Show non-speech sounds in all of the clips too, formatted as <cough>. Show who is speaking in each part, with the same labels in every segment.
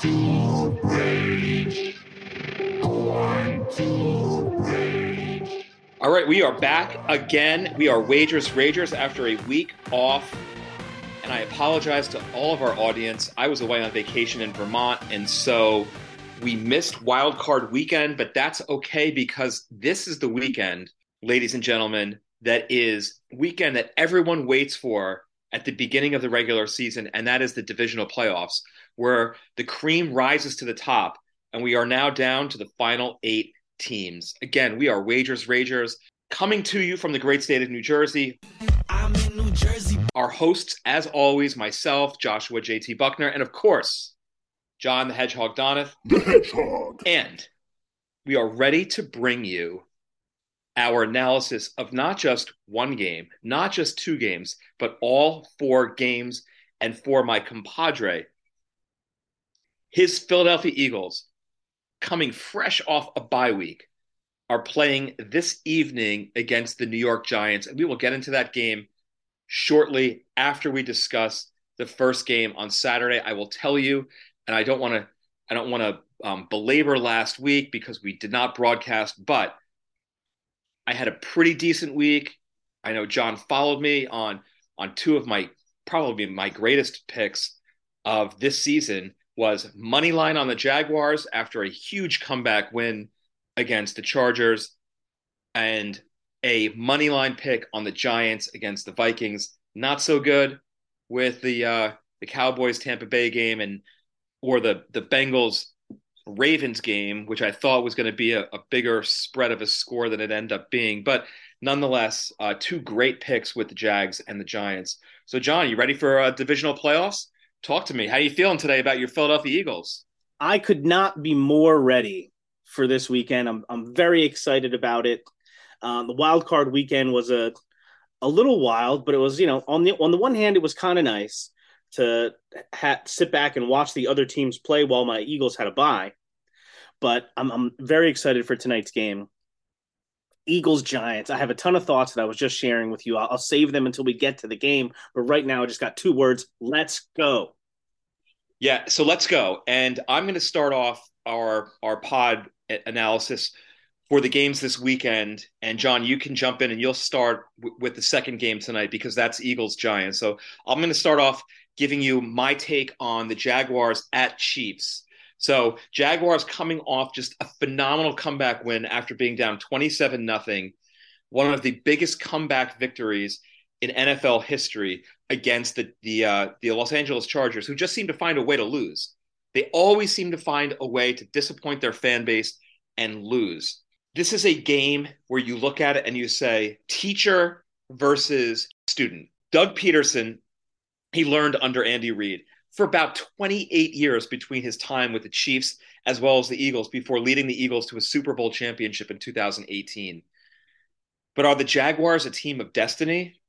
Speaker 1: to rage. Going to rage.
Speaker 2: All right, we are back again. We are Wagers Ragers after a week off. And I apologize to all of our audience. I was away on vacation in Vermont, and so we missed Wild Card weekend, but that's okay because this is the weekend, ladies and gentlemen, that is weekend that everyone waits for at the beginning of the regular season, and that is the divisional playoffs, where the cream rises to the top, and we are now down to the final eight teams. Again, we are Wagers Ragers coming to you from the great state of New Jersey.
Speaker 3: I'm in New Jersey.
Speaker 2: Our hosts, as always, myself, Joshua JT Buckner, and of course, John the Hedgehog Donath.
Speaker 1: The hedgehog.
Speaker 2: And we are ready to bring you our analysis of not just one game, not just two games, but all four games. And for my compadre, his Philadelphia Eagles, coming fresh off a bye week, are playing this evening against the New York Giants. And we will get into that game shortly after we discuss the first game on Saturday. I will tell you, and I don't want to, I don't want to um, belabor last week because we did not broadcast, but I had a pretty decent week. I know John followed me on on two of my probably my greatest picks of this season was money line on the Jaguars after a huge comeback win against the Chargers and a money line pick on the Giants against the Vikings. Not so good with the uh, the Cowboys Tampa Bay game and or the the Bengals Ravens game, which I thought was going to be a, a, bigger spread of a score than it ended up being. But nonetheless, uh, two great picks with the Jags and the Giants. So, John, you ready for uh, divisional playoffs? Talk to me. How you feeling today about your Philadelphia Eagles?
Speaker 4: I could not be more ready for this weekend. I'm I'm very excited about it. Um, the wild card weekend was a a little wild, but it was you know on the on the one hand it was kind of nice to ha- sit back and watch the other teams play while my Eagles had a bye. But I'm I'm very excited for tonight's game. Eagles Giants. I have a ton of thoughts that I was just sharing with you. I'll, I'll save them until we get to the game. But right now, I just got two words. Let's go.
Speaker 2: Yeah, so let's go. And I'm going to start off our our pod analysis for the games this weekend. And John, you can jump in and you'll start w- with the second game tonight because that's Eagles Giants. So I'm going to start off giving you my take on the Jaguars at Chiefs. So Jaguars coming off just a phenomenal comeback win after being down 27 nothing, one of the biggest comeback victories in NFL history against the the uh, the Los Angeles Chargers, who just seem to find a way to lose. They always seem to find a way to disappoint their fan base and lose. This is a game where you look at it and you say teacher versus student. Doug Pederson, he learned under Andy Reid for about 28 years between his time with the Chiefs as well as the Eagles before leading the Eagles to a Super Bowl championship in 2018. But are the Jaguars a team of destiny?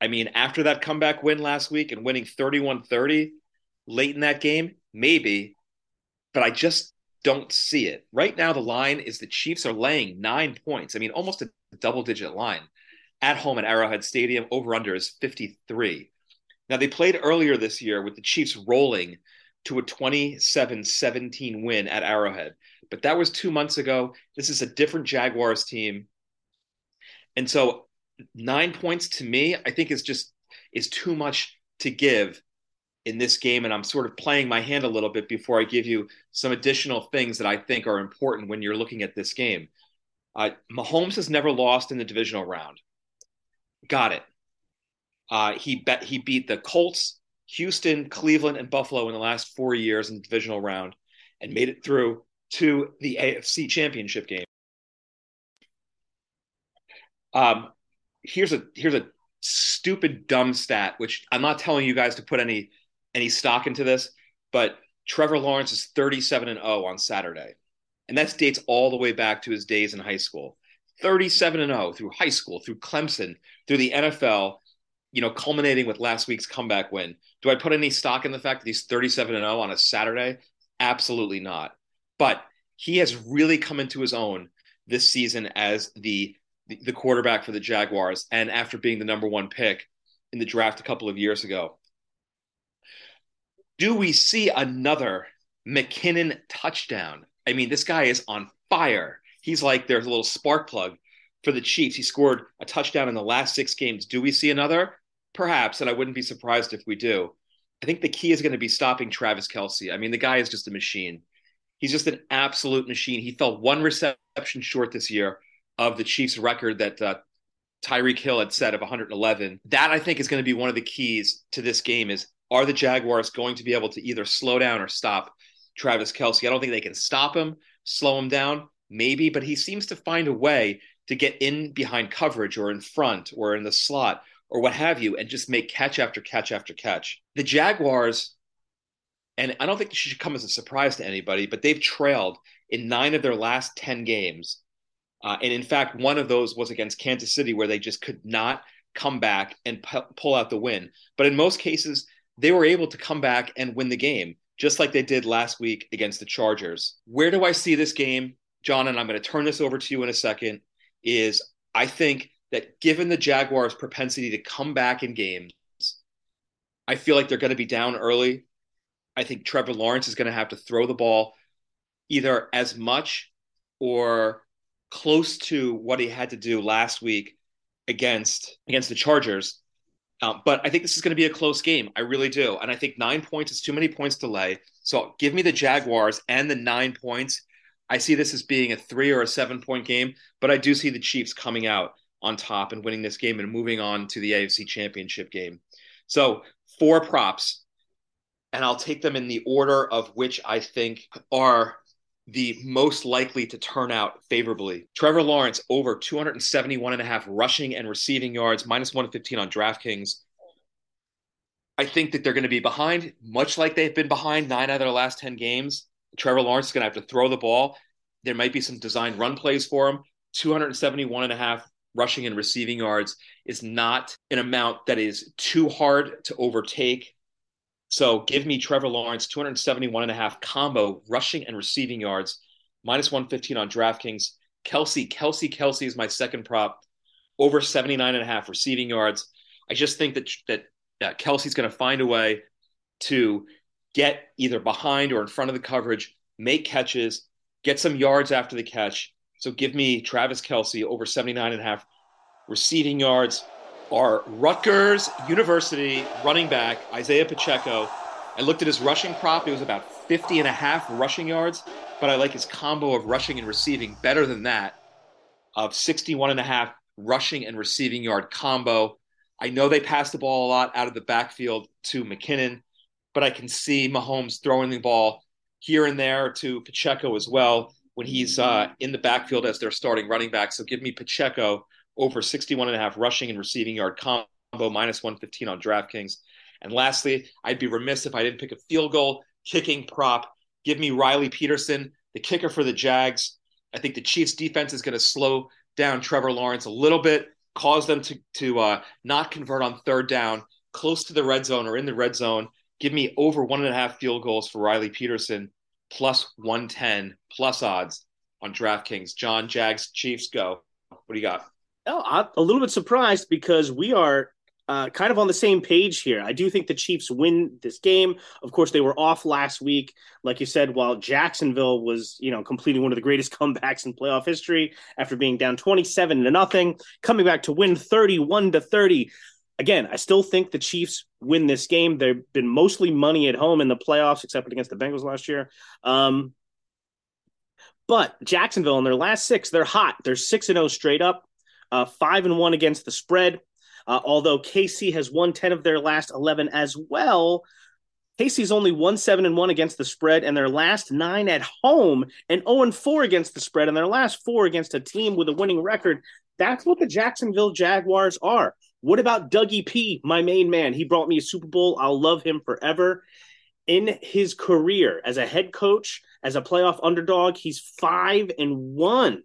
Speaker 2: I mean, after that comeback win last week and winning 31 30 late in that game, maybe, but I just don't see it. Right now, the line is the Chiefs are laying nine points. I mean, almost a double digit line at home at Arrowhead Stadium. Over under is 53. Now, they played earlier this year with the Chiefs rolling to a 27 17 win at Arrowhead, but that was two months ago. This is a different Jaguars team. And so, nine points to me, I think is just is too much to give in this game, and I'm sort of playing my hand a little bit before I give you some additional things that I think are important when you're looking at this game. Uh, Mahomes has never lost in the divisional round. Got it. Uh, he bet he beat the Colts, Houston, Cleveland, and Buffalo in the last four years in the divisional round, and made it through to the AFC Championship game. Um, here's a here's a stupid dumb stat, which I'm not telling you guys to put any any stock into this, but Trevor Lawrence is 37 and 0 on Saturday. And that dates all the way back to his days in high school. 37 and 0 through high school, through Clemson, through the NFL, you know, culminating with last week's comeback win. Do I put any stock in the fact that he's 37 and 0 on a Saturday? Absolutely not. But he has really come into his own this season as the the quarterback for the Jaguars and after being the number 1 pick in the draft a couple of years ago do we see another McKinnon touchdown. I mean, this guy is on fire. He's like there's a little spark plug for the Chiefs. He scored a touchdown in the last six games. Do we see another? Perhaps, and I wouldn't be surprised if we do. I think the key is going to be stopping Travis Kelce. I mean, the guy is just a machine. He's just an absolute machine. He fell one reception short this year of the Chiefs' record that uh, Tyreek Hill had set of 111. That I think is going to be one of the keys to this game. Is are the Jaguars going to be able to either slow down or stop Travis Kelce? I don't think they can stop him, slow him down, maybe, but he seems to find a way to get in behind coverage or in front or in the slot or what have you and just make catch after catch after catch. The Jaguars, and I don't think this should come as a surprise to anybody, but they've trailed in nine of their last 10 games. Uh, and in fact, one of those was against Kansas City, where they just could not come back and p- pull out the win. But in most cases, they were able to come back and win the game, just like they did last week against the Chargers. Where do I see this game, John? And I'm going to turn this over to you in a second. Is I think that given the Jaguars' propensity to come back in games, I feel like they're going to be down early. I think Trevor Lawrence is going to have to throw the ball either as much or close to what he had to do last week against against the Chargers. Um, but I think this is going to be a close game. I really do, and I think nine points is too many points to lay. So give me the Jaguars and the nine points. I see this as being a three or a seven point game, but I do see the Chiefs coming out on top and winning this game and moving on to the AFC Championship game. So, four props, and I'll take them in the order of which I think are the most likely to turn out favorably. Trevor Lawrence over 271 and a half rushing and receiving yards, minus 115 on DraftKings. I think that they're going to be behind, much like they've been behind nine out of their last 10 games. Trevor Lawrence is going to have to throw the ball. There might be some designed run plays for him. 271 and a half rushing and receiving yards is not an amount that is too hard to overtake. So give me Trevor Lawrence, 271 and a half combo rushing and receiving yards, minus 115 on DraftKings. Kelce, Kelce, Kelce is my second prop, over 79 and a half receiving yards. I just think that that, that Kelce's going to find a way to get either behind or in front of the coverage, make catches, get some yards after the catch, so give me Travis Kelce over 79 and a half receiving yards. Our Rutgers University running back, Isaiah Pacheco. I looked at his rushing prop. It was about 50 and a half rushing yards, but I like his combo of rushing and receiving better than that of 61 and a half rushing and receiving yard combo. I know they pass the ball a lot out of the backfield to McKinnon, but I can see Mahomes throwing the ball here and there to Pacheco as well when he's uh, in the backfield as their starting running back. So give me Pacheco over 61 and a half rushing and receiving yard combo, minus 115 on DraftKings. And lastly, I'd be remiss if I didn't pick a field goal kicking prop. Give me Riley Patterson, the kicker for the Jags. I think the Chiefs defense is going to slow down Trevor Lawrence a little bit, cause them to, to uh, not convert on third down, close to the red zone or in the red zone. Give me over one and a half field goals for Riley Patterson plus 110 plus odds on DraftKings. John, Jags, Chiefs, go. What do you got?
Speaker 4: Oh, I'm a little bit surprised because we are uh, kind of on the same page here. I do think the Chiefs win this game. Of course, they were off last week, like you said, while Jacksonville was, you know, completing one of the greatest <laughs> comebacks in playoff history after being down 27 to nothing, coming back to win 31 to 30 again, I still think the Chiefs win this game. They've been mostly money at home in the playoffs, except against the Bengals last year. Um, but Jacksonville in their last six, they're hot. They're six and zero oh straight up, uh, five and one against the spread. Uh, although KC has won ten of their last eleven as well. KC's only one seven and one against the spread, and their last nine at home, and zero and four against the spread, and their last four against a team with a winning record. That's what the Jacksonville Jaguars are. What about Dougie P, my main man? He brought me a Super Bowl. I'll love him forever. In his career as a head coach, as a playoff underdog, he's five and one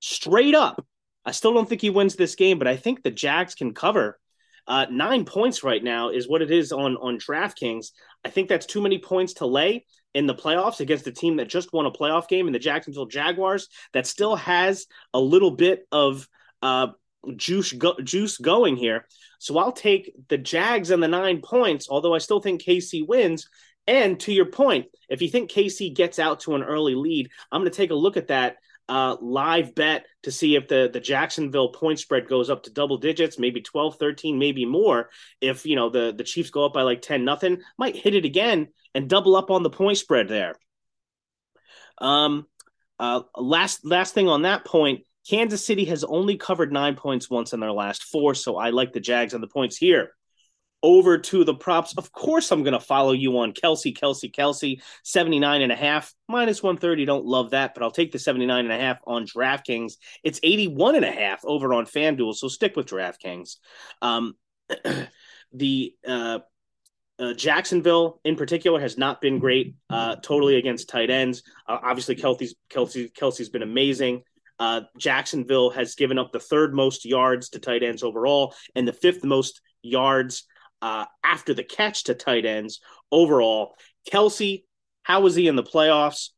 Speaker 4: straight up. I still don't think he wins this game, but I think the Jags can cover. Uh, nine points right now is what it is on on DraftKings. I think that's too many points to lay in the playoffs against a team that just won a playoff game in the Jacksonville Jaguars that still has a little bit of uh, juice go, juice going here. So I'll take the Jags and the nine points, although I still think KC wins. And to your point, if you think KC gets out to an early lead, I'm going to take a look at that uh, live bet to see if the the Jacksonville point spread goes up to double digits, maybe 12, 13, maybe more. If you know the the Chiefs go up by like 10 nothing, might hit it again and double up on the point spread there. Um uh last last thing on that point, Kansas City has only covered 9 points once in their last 4, so I like the Jags on the points here over to the props. Of course, I'm going to follow you on Kelce, Kelce, Kelce, 79 and a half, minus 130. Don't love that, but I'll take the 79 and a half on DraftKings. It's 81 and a half over on FanDuel, so stick with DraftKings. Um, <clears throat> the uh, uh, Jacksonville, in particular, has not been great. Uh, totally against tight ends. Uh, obviously, Kelce's Kelce, Kelce's been amazing. Uh, Jacksonville has given up the third most yards to tight ends overall, and the fifth most yards uh, after the catch to tight ends overall. Kelce, how was he in the playoffs?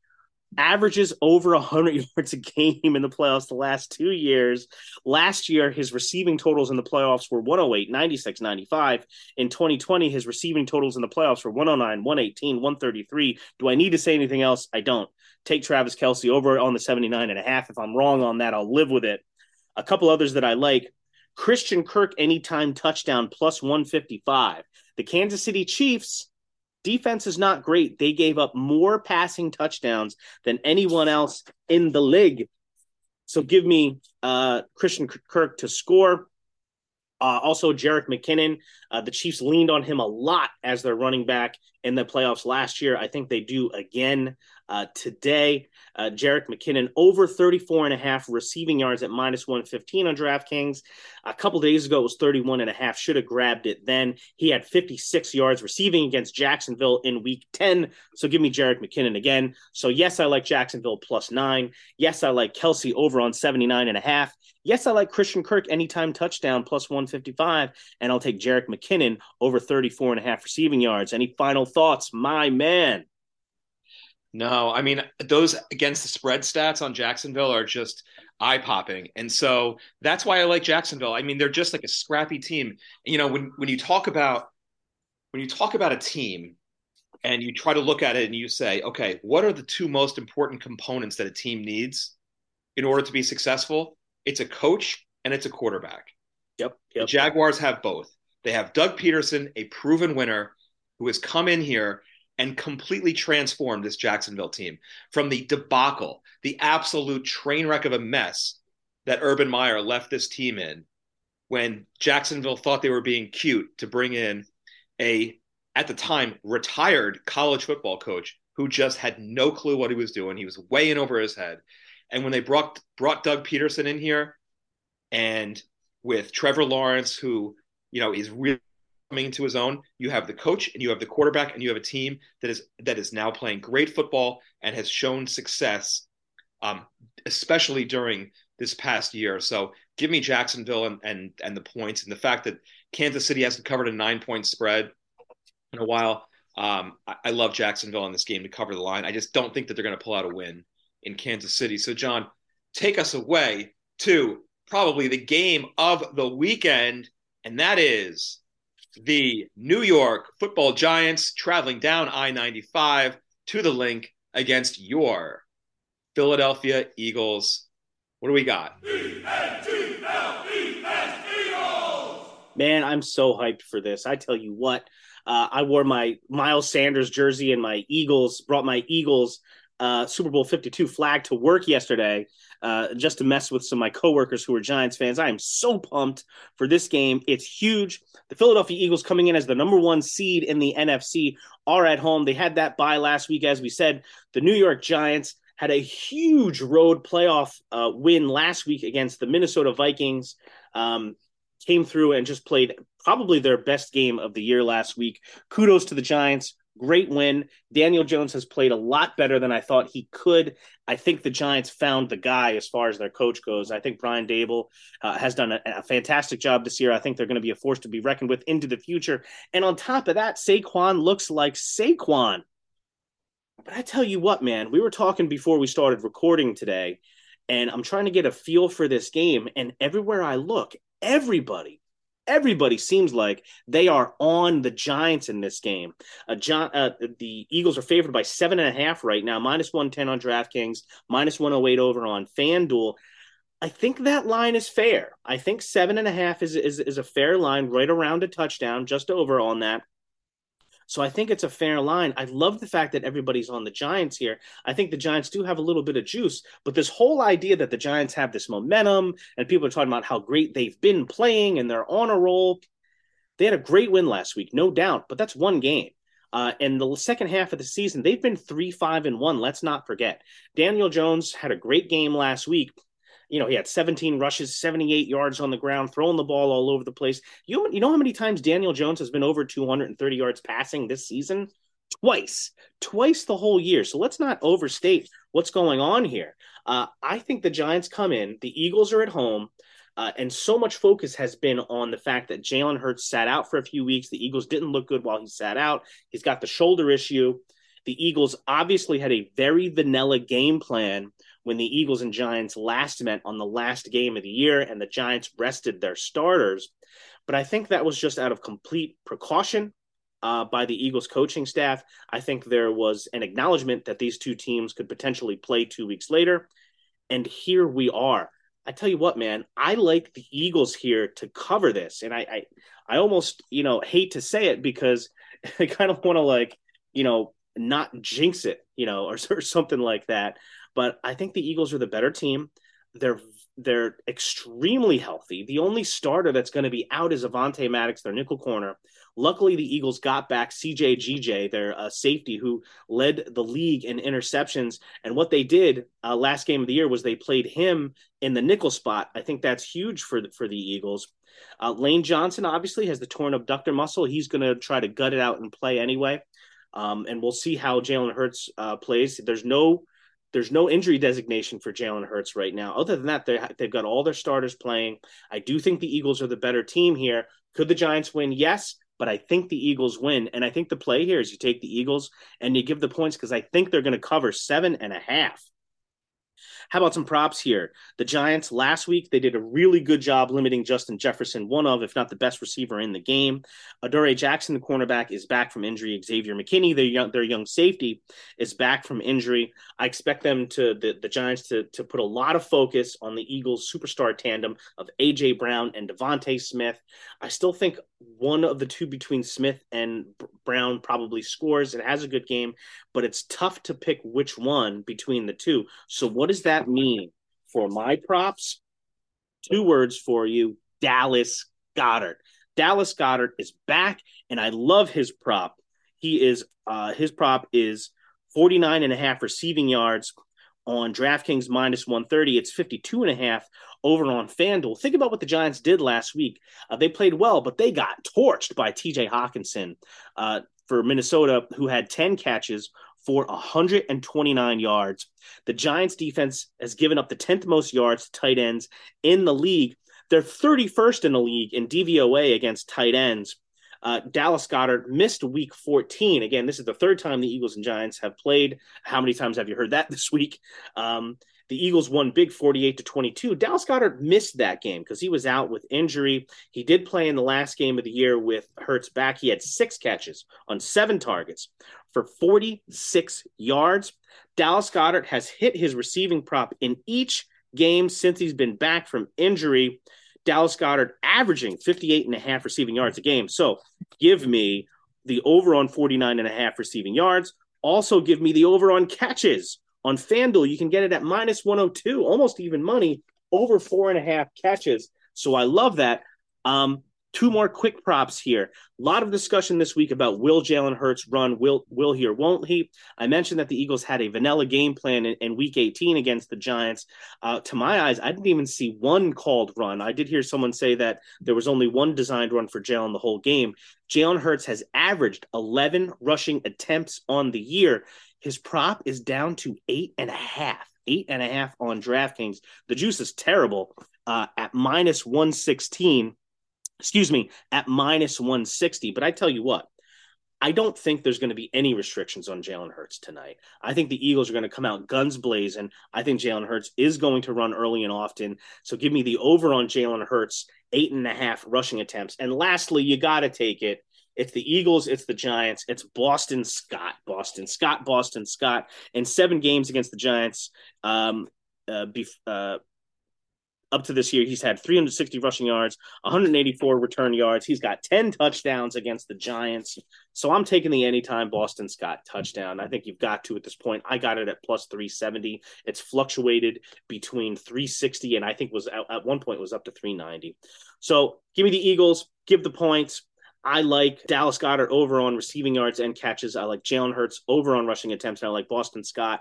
Speaker 4: Averages over 100 <laughs> yards a game in the playoffs the last two years. Last year, his receiving totals in the playoffs were 108, 96, 95. In 2020, his receiving totals in the playoffs were 109, 118, 133. Do I need to say anything else? I don't. Take Travis Kelce over on the 79 and a half. If I'm wrong on that, I'll live with it. A couple others that I like. Christian Kirk anytime touchdown plus 155. The Kansas City Chiefs defense is not great. They gave up more passing touchdowns than anyone else in the league. So give me uh, Christian Kirk to score. Uh, also, Jerick McKinnon. Uh, the Chiefs leaned on him a lot as their running back in the playoffs last year. I think they do again uh, today. Uh, Jerick McKinnon over 34 and a half receiving yards at minus 115 on DraftKings. A couple days ago, it was 31 and a half. Should have grabbed it then. He had 56 yards receiving against Jacksonville in week 10. So give me Jerick McKinnon again. So, yes, I like Jacksonville plus nine. Yes, I like Kelce over on 79 and a half. Yes, I like Christian Kirk anytime touchdown plus 155. And I'll take Jerick McKinnon over 34 and a half receiving yards. Any final thoughts, my man?
Speaker 2: No, I mean those against the spread stats on Jacksonville are just eye popping, and so that's why I like Jacksonville. I mean, they're just like a scrappy team. You know, when when you talk about when you talk about a team and you try to look at it and you say, okay, what are the two most important components that a team needs in order to be successful? It's a coach and it's a quarterback.
Speaker 4: Yep. yep.
Speaker 2: The Jaguars have both. They have Doug Pederson, a proven winner who has come in here and completely transformed this Jacksonville team from the debacle, the absolute train wreck of a mess that Urban Meyer left this team in when Jacksonville thought they were being cute to bring in a, at the time, retired college football coach who just had no clue what he was doing. He was way in over his head. And when they brought brought Doug Pederson in here and with Trevor Lawrence, who, you know, is really coming into his own. You have the coach and you have the quarterback and you have a team that is that is now playing great football and has shown success, um, especially during this past year. So give me Jacksonville and and and the points and the fact that Kansas City hasn't covered a nine point spread in a while. Um, I, I love Jacksonville in this game to cover the line. I just don't think that they're going to pull out a win in Kansas City. So John, take us away to probably the game of the weekend, and that is the New York football giants traveling down I 95 to the Linc against your Philadelphia Eagles. What do we got?
Speaker 4: Eagles, Man, I'm so hyped for this. I tell you what, uh, I wore my Miles Sanders jersey and my Eagles, brought my Eagles uh, Super Bowl 52 flag to work yesterday uh, just to mess with some of my coworkers who are Giants fans. I am so pumped for this game. It's huge. The Philadelphia Eagles coming in as the number one seed in the NFC are at home. They had that bye last week, as we said. The New York Giants had a huge road playoff uh, win last week against the Minnesota Vikings. Um, came through and just played probably their best game of the year last week. Kudos to the Giants. Great win. Daniel Jones has played a lot better than I thought he could. I think the Giants found the guy as far as their coach goes. I think Brian Daboll uh, has done a, a, fantastic job this year. I think they're going to be a force to be reckoned with into the future. And on top of that, Saquon looks like Saquon. But I tell you what, man, we were talking before we started recording today, and I'm trying to get a feel for this game. And everywhere I look, everybody, everybody seems like they are on the Giants in this game. Uh, John, uh, the Eagles are favored by seven and a half right now, minus 110 on DraftKings, minus 108 over on FanDuel. I think that line is fair. I think seven and a half is, is, is a fair line, right around a touchdown, just over on that. So I think it's a fair line. I love the fact that everybody's on the Giants here. I think the Giants do have a little bit of juice, but this whole idea that the Giants have this momentum and people are talking about how great they've been playing and they're on a roll. They had a great win last week, no doubt, but that's one game. Uh, and the second half of the season, they've been three, five, and one. Let's not forget. Daniel Jones had a great game last week, you know, he had 17 rushes, 78 yards on the ground, throwing the ball all over the place. You, you know how many times Daniel Jones has been over 230 yards passing this season? Twice, twice the whole year. So let's not overstate what's going on here. Uh, I think the Giants come in, the Eagles are at home. Uh, and so much focus has been on the fact that Jalen Hurts sat out for a few weeks. The Eagles didn't look good while he sat out. He's got the shoulder issue. The Eagles obviously had a very vanilla game plan when the Eagles and Giants last met on the last game of the year and the Giants rested their starters. But I think that was just out of complete precaution uh, by the Eagles coaching staff. I think there was an acknowledgement that these two teams could potentially play two weeks later. And here we are. I tell you what, man, I like the Eagles here to cover this. And I, I, I almost, you know, hate to say it because <laughs> I kind of want to like, you know, not jinx it, you know, or, <laughs> or something like that. But I think the Eagles are the better team. They're they're extremely healthy. The only starter that's going to be out is Avonte Maddox, their nickel corner. Luckily, the Eagles got back CJ GJ, their uh, safety, who led the league in interceptions. And what they did uh, last game of the year was they played him in the nickel spot. I think that's huge for the, for the Eagles. Uh, Lane Johnson obviously has the torn abductor muscle. He's going to try to gut it out and play anyway. Um, and we'll see how Jalen Hurts uh, plays. There's no there's no injury designation for Jalen Hurts right now. Other than that, they've got all their starters playing. I do think the Eagles are the better team here. Could the Giants win? Yes, but I think the Eagles win. And I think the play here is you take the Eagles and you give the points because I think they're going to cover seven and a half. How about some props here? The Giants last week, they did a really good job limiting Justin Jefferson, one of, if not the best receiver in the game. Adoree Jackson, the cornerback, is back from injury. Xavier McKinney, their young, their young safety, is back from injury. I expect them to, the, the Giants, to, to put a lot of focus on the Eagles' superstar tandem of A.J. Brown and DeVonta Smith. I still think one of the two between Smith and Brown probably scores and has a good game, but it's tough to pick which one between the two. So, what does that mean for my props? Two words for you Dallas Goedert. Dallas Goedert is back, and I love his prop. He is, uh, his prop is 49 and a half receiving yards on DraftKings minus 130. It's 52 and a half over on FanDuel. Think about what the Giants did last week. Uh, they played well, but they got torched by TJ Hockenson uh, for Minnesota, who had 10 catches for 129 yards. The Giants defense has given up the 10th most yards to tight ends in the league. They're 31st in the league in DVOA against tight ends. Uh, Dallas Goedert missed week 14. Again, this is the third time the Eagles and Giants have played. How many times have you heard that <laughs> this week? Um, the Eagles won big 48 to 22. Dallas Goedert missed that game because he was out with injury. He did play in the last game of the year with Hurts back. He had six catches on seven targets for 46 yards. Dallas Goedert has hit his receiving prop in each game since he's been back from injury. Dallas Goedert averaging 58 and a half receiving yards a game. So give me the over on 49 and a half receiving yards. Also give me the over on catches on FanDuel, you can get it at minus 102, almost even money, over four and a half catches. So I love that. Um, two more quick props here. A lot of discussion this week about will Jalen Hurts run? Will will he or won't he? I mentioned that the Eagles had a vanilla game plan in, in Week 18 against the Giants. Uh, to my eyes, I didn't even see one called run. I did hear someone say that there was only one designed run for Jalen the whole game. Jalen Hurts has averaged 11 rushing attempts on the year. His prop is down to eight and a half. Eight and a half on DraftKings. The juice is terrible uh, at minus 116. Excuse me, at minus 160. But I tell you what, I don't think there's going to be any restrictions on Jalen Hurts tonight. I think the Eagles are going to come out guns blazing. I think Jalen Hurts is going to run early and often. So give me the over on Jalen Hurts, eight and a half rushing attempts. And lastly, you got to take it. It's the Eagles, it's the Giants, it's Boston Scott, Boston Scott, Boston Scott, in seven games against the Giants. Um, uh, bef- uh, up to this year, he's had 360 rushing yards, 184 return yards. He's got 10 touchdowns against the Giants. So I'm taking the anytime Boston Scott touchdown. I think you've got to at this point. I got it at plus 370. It's fluctuated between 360 and I think was at, at one point was up to 390. So give me the Eagles, give the points. I like Dallas Goedert over on receiving yards and catches. I like Jalen Hurts over on rushing attempts. And I like Boston Scott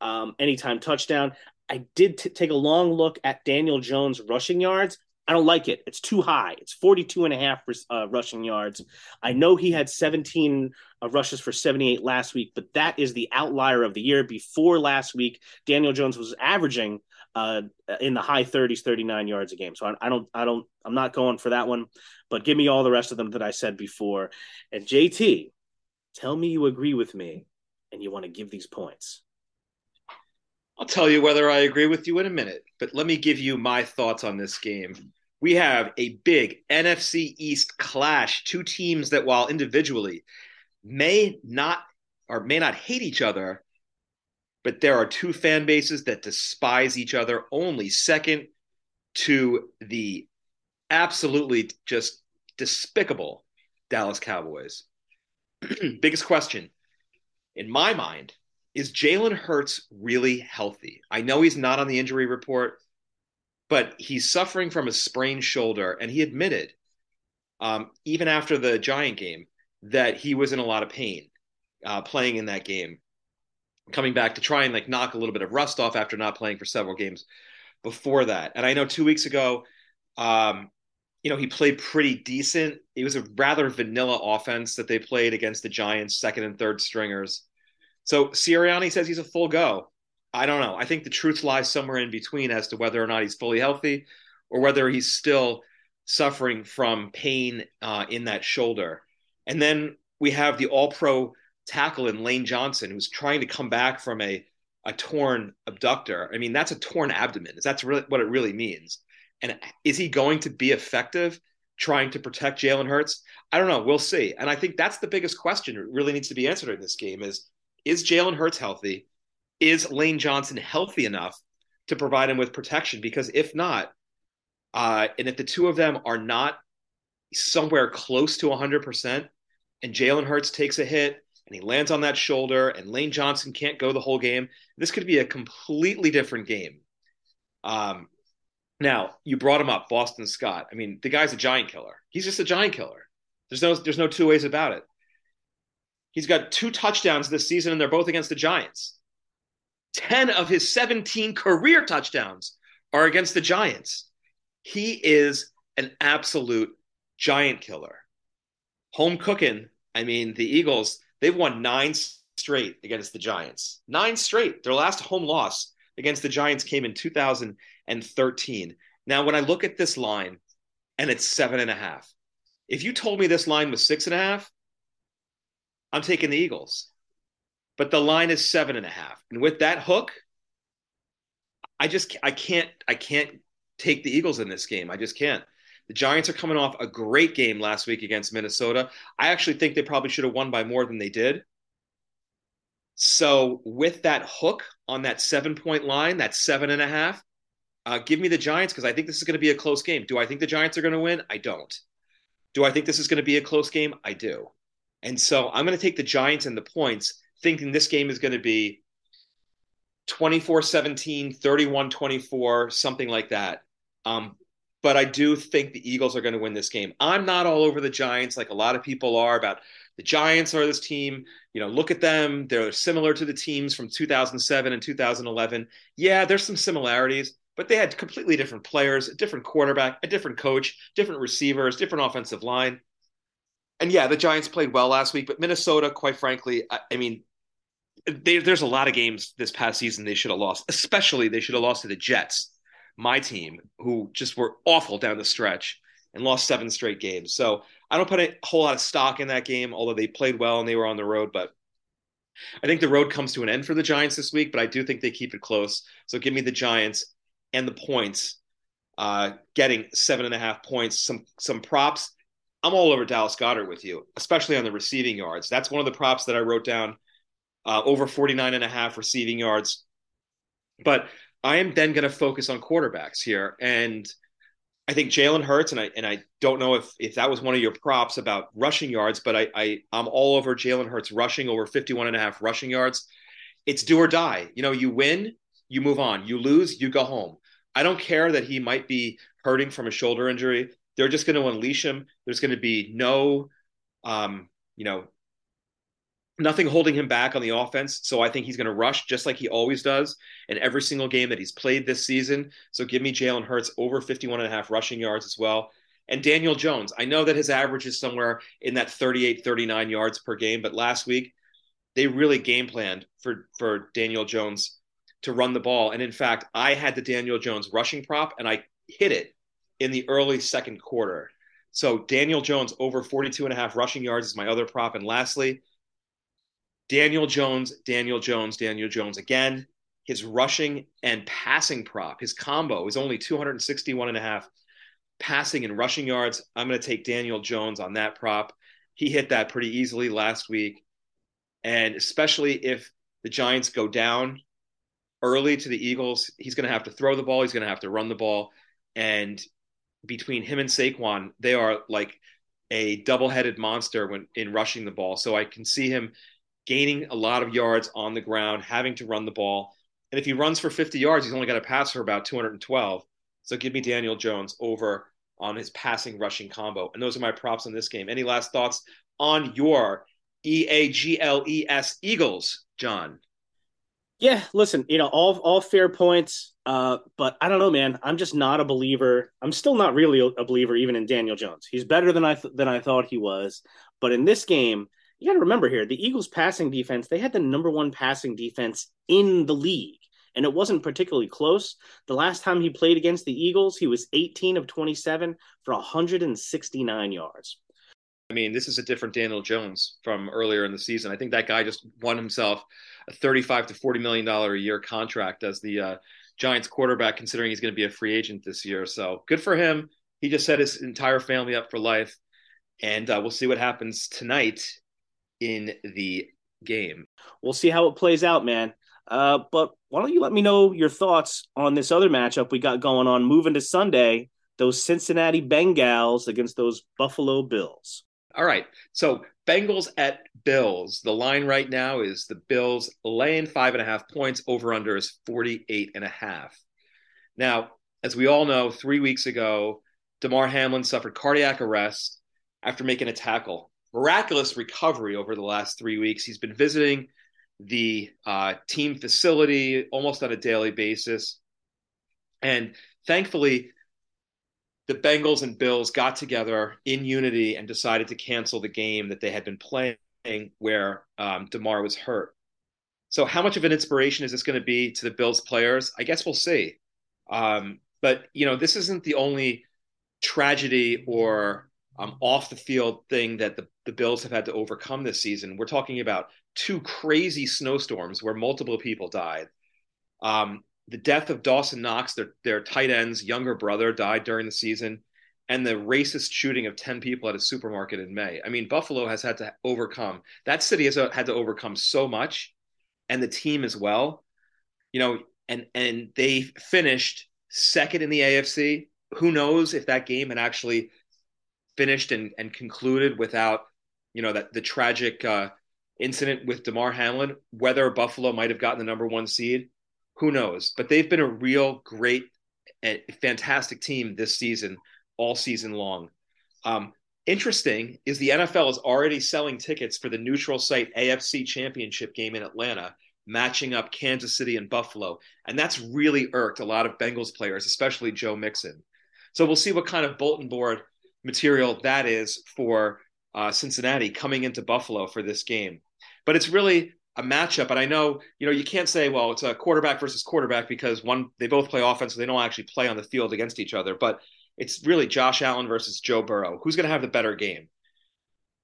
Speaker 4: um, anytime touchdown. I did t- take a long look at Daniel Jones rushing yards. I don't like it. It's too high. It's 42 and a half uh, rushing yards. I know he had 17 uh, rushes for 78 last week, but that is the outlier of the year. Before last week, Daniel Jones was averaging uh, in the high 30s, 39 yards a game. So I, I don't, I don't, I'm not going for that one, but give me all the rest of them that I said before. And JT, tell me you agree with me and you want to give these points.
Speaker 2: I'll tell you whether I agree with you in a minute, but let me give you my thoughts on this game. We have a big NFC East clash, two teams that, while individually may not or may not hate each other, but there are two fan bases that despise each other only second to the absolutely just despicable Dallas Cowboys. <clears throat> Biggest question in my mind is Jalen Hurts really healthy? I know he's not on the injury report, but he's suffering from a sprained shoulder, and he admitted, um, even after the Giant game, that he was in a lot of pain uh, playing in that game, coming back to try and like knock a little bit of rust off after not playing for several games before that. And I know two weeks ago, um, you know, he played pretty decent. It was a rather vanilla offense that they played against the Giants, second and third stringers. So Sirianni says he's a full go. I don't know. I think the truth lies somewhere in between as to whether or not he's fully healthy or whether he's still suffering from pain uh, in that shoulder. And then we have the all pro tackle in Lane Johnson, who's trying to come back from a, a torn abductor. I mean, that's a torn abdomen. That's really what it really means. And is he going to be effective trying to protect Jalen Hurts? I don't know. We'll see. And I think that's the biggest question really needs to be answered in this game is is Jalen Hurts healthy? Is Lane Johnson healthy enough to provide him with protection? Because if not, uh, and if the two of them are not somewhere close to 100%, and Jalen Hurts takes a hit and he lands on that shoulder, and Lane Johnson can't go the whole game, this could be a completely different game. Um, now you brought him up, Boston Scott. I mean, the guy's a giant killer. He's just a giant killer. There's no there's no two ways about it. He's got two touchdowns this season, and they're both against the Giants. 10 of his 17 career touchdowns are against the Giants. He is an absolute giant killer. Home cooking. I mean, the Eagles, they've won nine straight against the Giants. Nine straight. Their last home loss against the Giants came in 2013. Now, when I look at this line and it's seven and a half, if you told me this line was six and a half, I'm taking the Eagles. But the line is seven and a half. And with that hook, I just I can't I can't take the Eagles in this game. I just can't. The Giants are coming off a great game last week against Minnesota. I actually think they probably should have won by more than they did. So with that hook on that seven point line, that seven and a half, uh, give me the Giants because I think this is going to be a close game. Do I think the Giants are going to win? I don't. Do I think this is going to be a close game? I do. And so I'm going to take the Giants and the points, thinking this game is going to be 24 17, 31 24, something like that. Um, but I do think the Eagles are going to win this game. I'm not all over the Giants like a lot of people are about the Giants are this team. You know, look at them. They're similar to the teams from 2007 and 2011. Yeah, there's some similarities, but they had completely different players, a different quarterback, a different coach, different receivers, different offensive line and yeah, the Giants played well last week, but Minnesota, quite frankly, I, I mean, they, there's a lot of games this past season they should have lost. Especially, they should have lost to the Jets, my team, who just were awful down the stretch. and lost seven straight games. So I don't put a whole lot of stock in that game, although they played well and they were on the road. But I think the road comes to an end for the Giants this week, but I do think they keep it close. So give me the Giants and the points, uh, getting seven and a half points. Some some props. I'm all over Dallas Goedert with you, especially on the receiving yards. That's one of the props that I wrote down uh, over 49 and a half receiving yards. But I am then going to focus on quarterbacks here. And I think Jalen Hurts, and I and I don't know if if that was one of your props about rushing yards, but I, I I'm all over Jalen Hurts rushing over 51 and a half rushing yards. It's do or die. You know, you win, you move on. You lose, you go home. I don't care that he might be hurting from a shoulder injury. They're just going to unleash him. There's going to be no, um, you know, nothing holding him back on the offense. So I think he's going to rush just like he always does in every single game that he's played this season. So give me Jalen Hurts over 51 and a half rushing yards as well. And Daniel Jones, I know that his average is somewhere in that 38, 39 yards per game, but last week they really game planned for, for Daniel Jones to run the ball. And in fact, I had the Daniel Jones rushing prop and I hit it in the early second quarter. So Daniel Jones over 42 and a half rushing yards is my other prop. And lastly, Daniel Jones, Daniel Jones, Daniel Jones again. His rushing and passing prop, his combo is only 261 and a half passing and rushing yards. I'm going to take Daniel Jones on that prop. He hit that pretty easily last week. And especially if the Giants go down early to the Eagles, he's going to have to throw the ball. He's going to have to run the ball. And between him and Saquon, they are like a double-headed monster when in rushing the ball. So I can see him gaining a lot of yards on the ground, having to run the ball. And if he runs for 50 yards, he's only got to pass for about 212. So give me Daniel Jones over on his passing rushing combo. And those are my props on this game. Any last thoughts on your E A G L E S Eagles, John?
Speaker 4: Yeah, listen, you know, all all fair points. Uh, but I don't know, man. I'm just not a believer. I'm still not really a believer even in Daniel Jones. He's better than I th- than I thought he was. But in this game, you got to remember here the Eagles passing defense, they had the number one passing defense in the league. And it wasn't particularly close. The last time he played against the Eagles, he was 18 of 27 for 169 yards.
Speaker 2: I mean, this is a different Daniel Jones from earlier in the season. I think that guy just won himself a 35 to 40 million dollar a year contract as the uh, Giants quarterback, considering he's going to be a free agent this year. So good for him. He just set his entire family up for life, and uh, we'll see what happens tonight in the game.
Speaker 4: We'll see how it plays out, man. Uh, but why don't you let me know your thoughts on this other matchup we got going on moving to Sunday? Those Cincinnati Bengals against those Buffalo Bills.
Speaker 2: All right. So Bengals at Bills. The line right now is the Bills laying five and a half points. Over under is 48 and a half. Now, as we all know, three weeks ago, Damar Hamlin suffered cardiac arrest after making a tackle miraculous recovery over the last three weeks. He's been visiting the uh, team facility almost on a daily basis. And thankfully, the Bengals and Bills got together in unity and decided to cancel the game that they had been playing where um, Damar was hurt. So, how much of an inspiration is this going to be to the Bills players? I guess we'll see. Um, but, you know, this isn't the only tragedy or um, off the field thing that the, the Bills have had to overcome this season. We're talking about two crazy snowstorms where multiple people died. Um, the death of Dawson Knox, their, their tight end's younger brother, died during the season, and the racist shooting of 10 people at a supermarket in May. I mean, Buffalo has had to overcome, that city has had to overcome so much, and the team as well. You know, and and they finished second in the AFC. Who knows if that game had actually finished and, and concluded without, you know, that the tragic uh, incident with Damar Hamlin, whether Buffalo might have gotten the number one seed, who knows? But they've been a real great fantastic team this season, all season long. Um, interesting is the NFL is already selling tickets for the neutral site AFC Championship game in Atlanta, matching up Kansas City and Buffalo, and that's really irked a lot of Bengals players, especially Joe Mixon. So we'll see what kind of bulletin board material that is for uh, Cincinnati coming into Buffalo for this game. But it's really a matchup. And I know, you know, you can't say, well, it's a quarterback versus quarterback because one, they both play offense, so they don't actually play on the field against each other. But It's really Josh Allen versus Joe Burrow. Who's going to have the better game?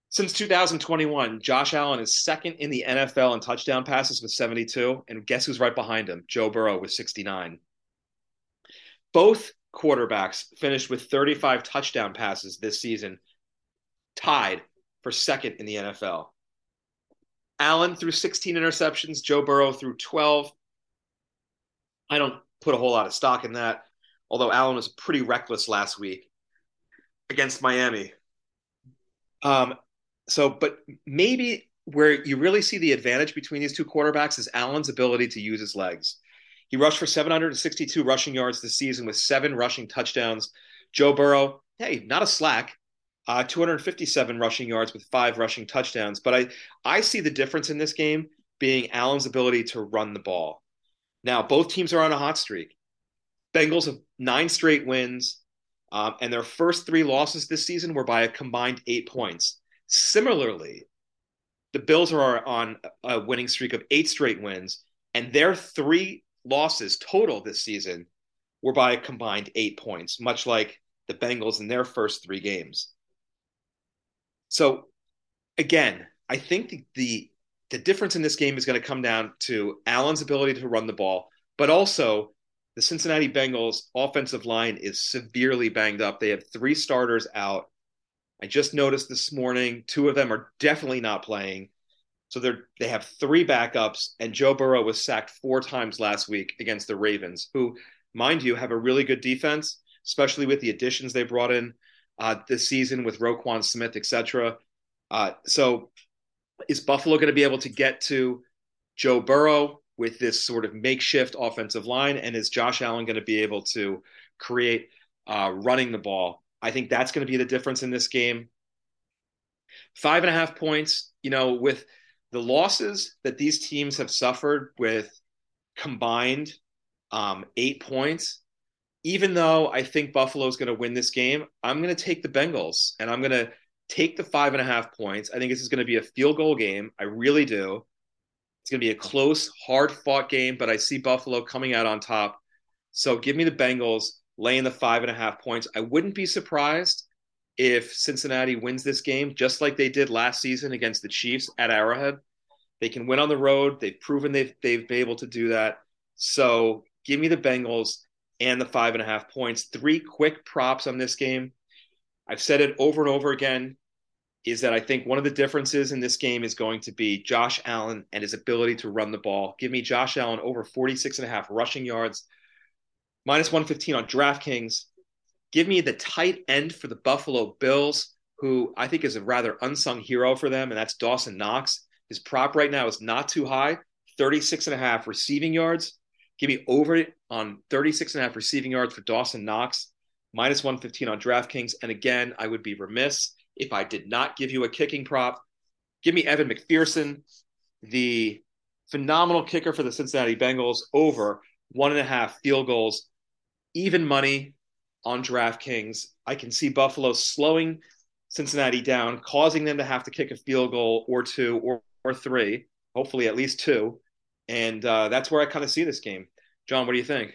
Speaker 2: Since 2021, Josh Allen is second in the NFL in touchdown passes with 72. And guess who's right behind him? Joe Burrow with 69. Both quarterbacks finished with 35 touchdown passes this season, tied for second in the NFL. Allen threw 16 interceptions, Joe Burrow threw 12. I don't put a whole lot of stock in that, although Allen was pretty reckless last week against Miami. Um, so, but maybe where you really see the advantage between these two quarterbacks is Allen's ability to use his legs. He rushed for 762 rushing yards this season with seven rushing touchdowns. Joe Burrow, hey, not a slack, uh, 257 rushing yards with five rushing touchdowns. But I, I see the difference in this game being Allen's ability to run the ball. Now, both teams are on a hot streak. Bengals have nine straight wins, um, and their first three losses this season were by a combined eight points. Similarly, the Bills are on a winning streak of eight straight wins, and their three losses total this season were by a combined eight points, much like the Bengals in their first three games. So, again, I think the, the, the difference in this game is going to come down to Allen's ability to run the ball, but also the Cincinnati Bengals offensive line is severely banged up. They have three starters out. I just noticed this morning two of them are definitely not playing. So they're they have three backups, and Joe Burrow was sacked four times last week against the Ravens, who, mind you, have a really good defense, especially with the additions they brought in uh, this season with Roquan Smith, etc. Uh, so is Buffalo going to be able to get to Joe Burrow with this sort of makeshift offensive line, and is Josh Allen going to be able to create uh, running the ball? I think that's going to be the difference in this game. Five and a half points, you know, with the losses that these teams have suffered with combined um, eight points, even though I think Buffalo is going to win this game, I'm going to take the Bengals and I'm going to take the five and a half points. I think this is going to be a field goal game. I really do. It's going to be a close, hard fought game, but I see Buffalo coming out on top. So give me the Bengals laying the five and a half points. I wouldn't be surprised if Cincinnati wins this game, just like they did last season against the Chiefs at Arrowhead. They can win on the road. They've proven they've they've been able to do that. So give me the Bengals and the five and a half points. Three quick props on this game. I've said it over and over again. Is that I think one of the differences in this game is going to be Josh Allen and his ability to run the ball. Give me Josh Allen over 46 and a half rushing yards, minus 115 on DraftKings. Give me the tight end for the Buffalo Bills, who I think is a rather unsung hero for them, and that's Dawson Knox. His prop right now is not too high, 36 and a half receiving yards. Give me over on 36 and a half receiving yards for Dawson Knox, minus 115 on DraftKings. And again, I would be remiss if I did not give you a kicking prop. Give me Evan McPherson, the phenomenal kicker for the Cincinnati Bengals, over one and a half field goals, even money on DraftKings. I can see Buffalo slowing Cincinnati down, causing them to have to kick a field goal or two or, or three, hopefully at least two. And uh, that's where I kind of see this game. John, what do you think?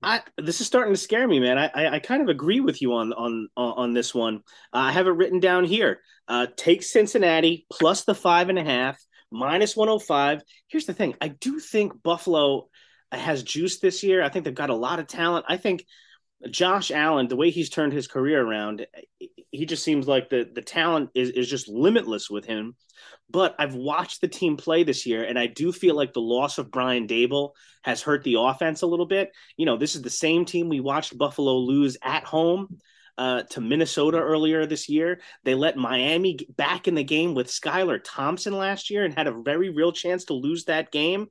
Speaker 4: I, this is starting to scare me, man. I, I, I, kind of agree with you on on on this one. Uh, I have it written down here. Uh, take Cincinnati plus the five and a half, minus one hundred five. Here's the thing: I do think Buffalo has juice this year. I think they've got a lot of talent. I think Josh Allen, the way he's turned his career around, he just seems like the the talent is is just limitless with him. But I've watched the team play this year, and I do feel like the loss of Brian Daboll has hurt the offense a little bit. You know, this is the same team we watched Buffalo lose at home uh, to Minnesota earlier this year. They let Miami back in the game with Skylar Thompson last year and had a very real chance to lose that game.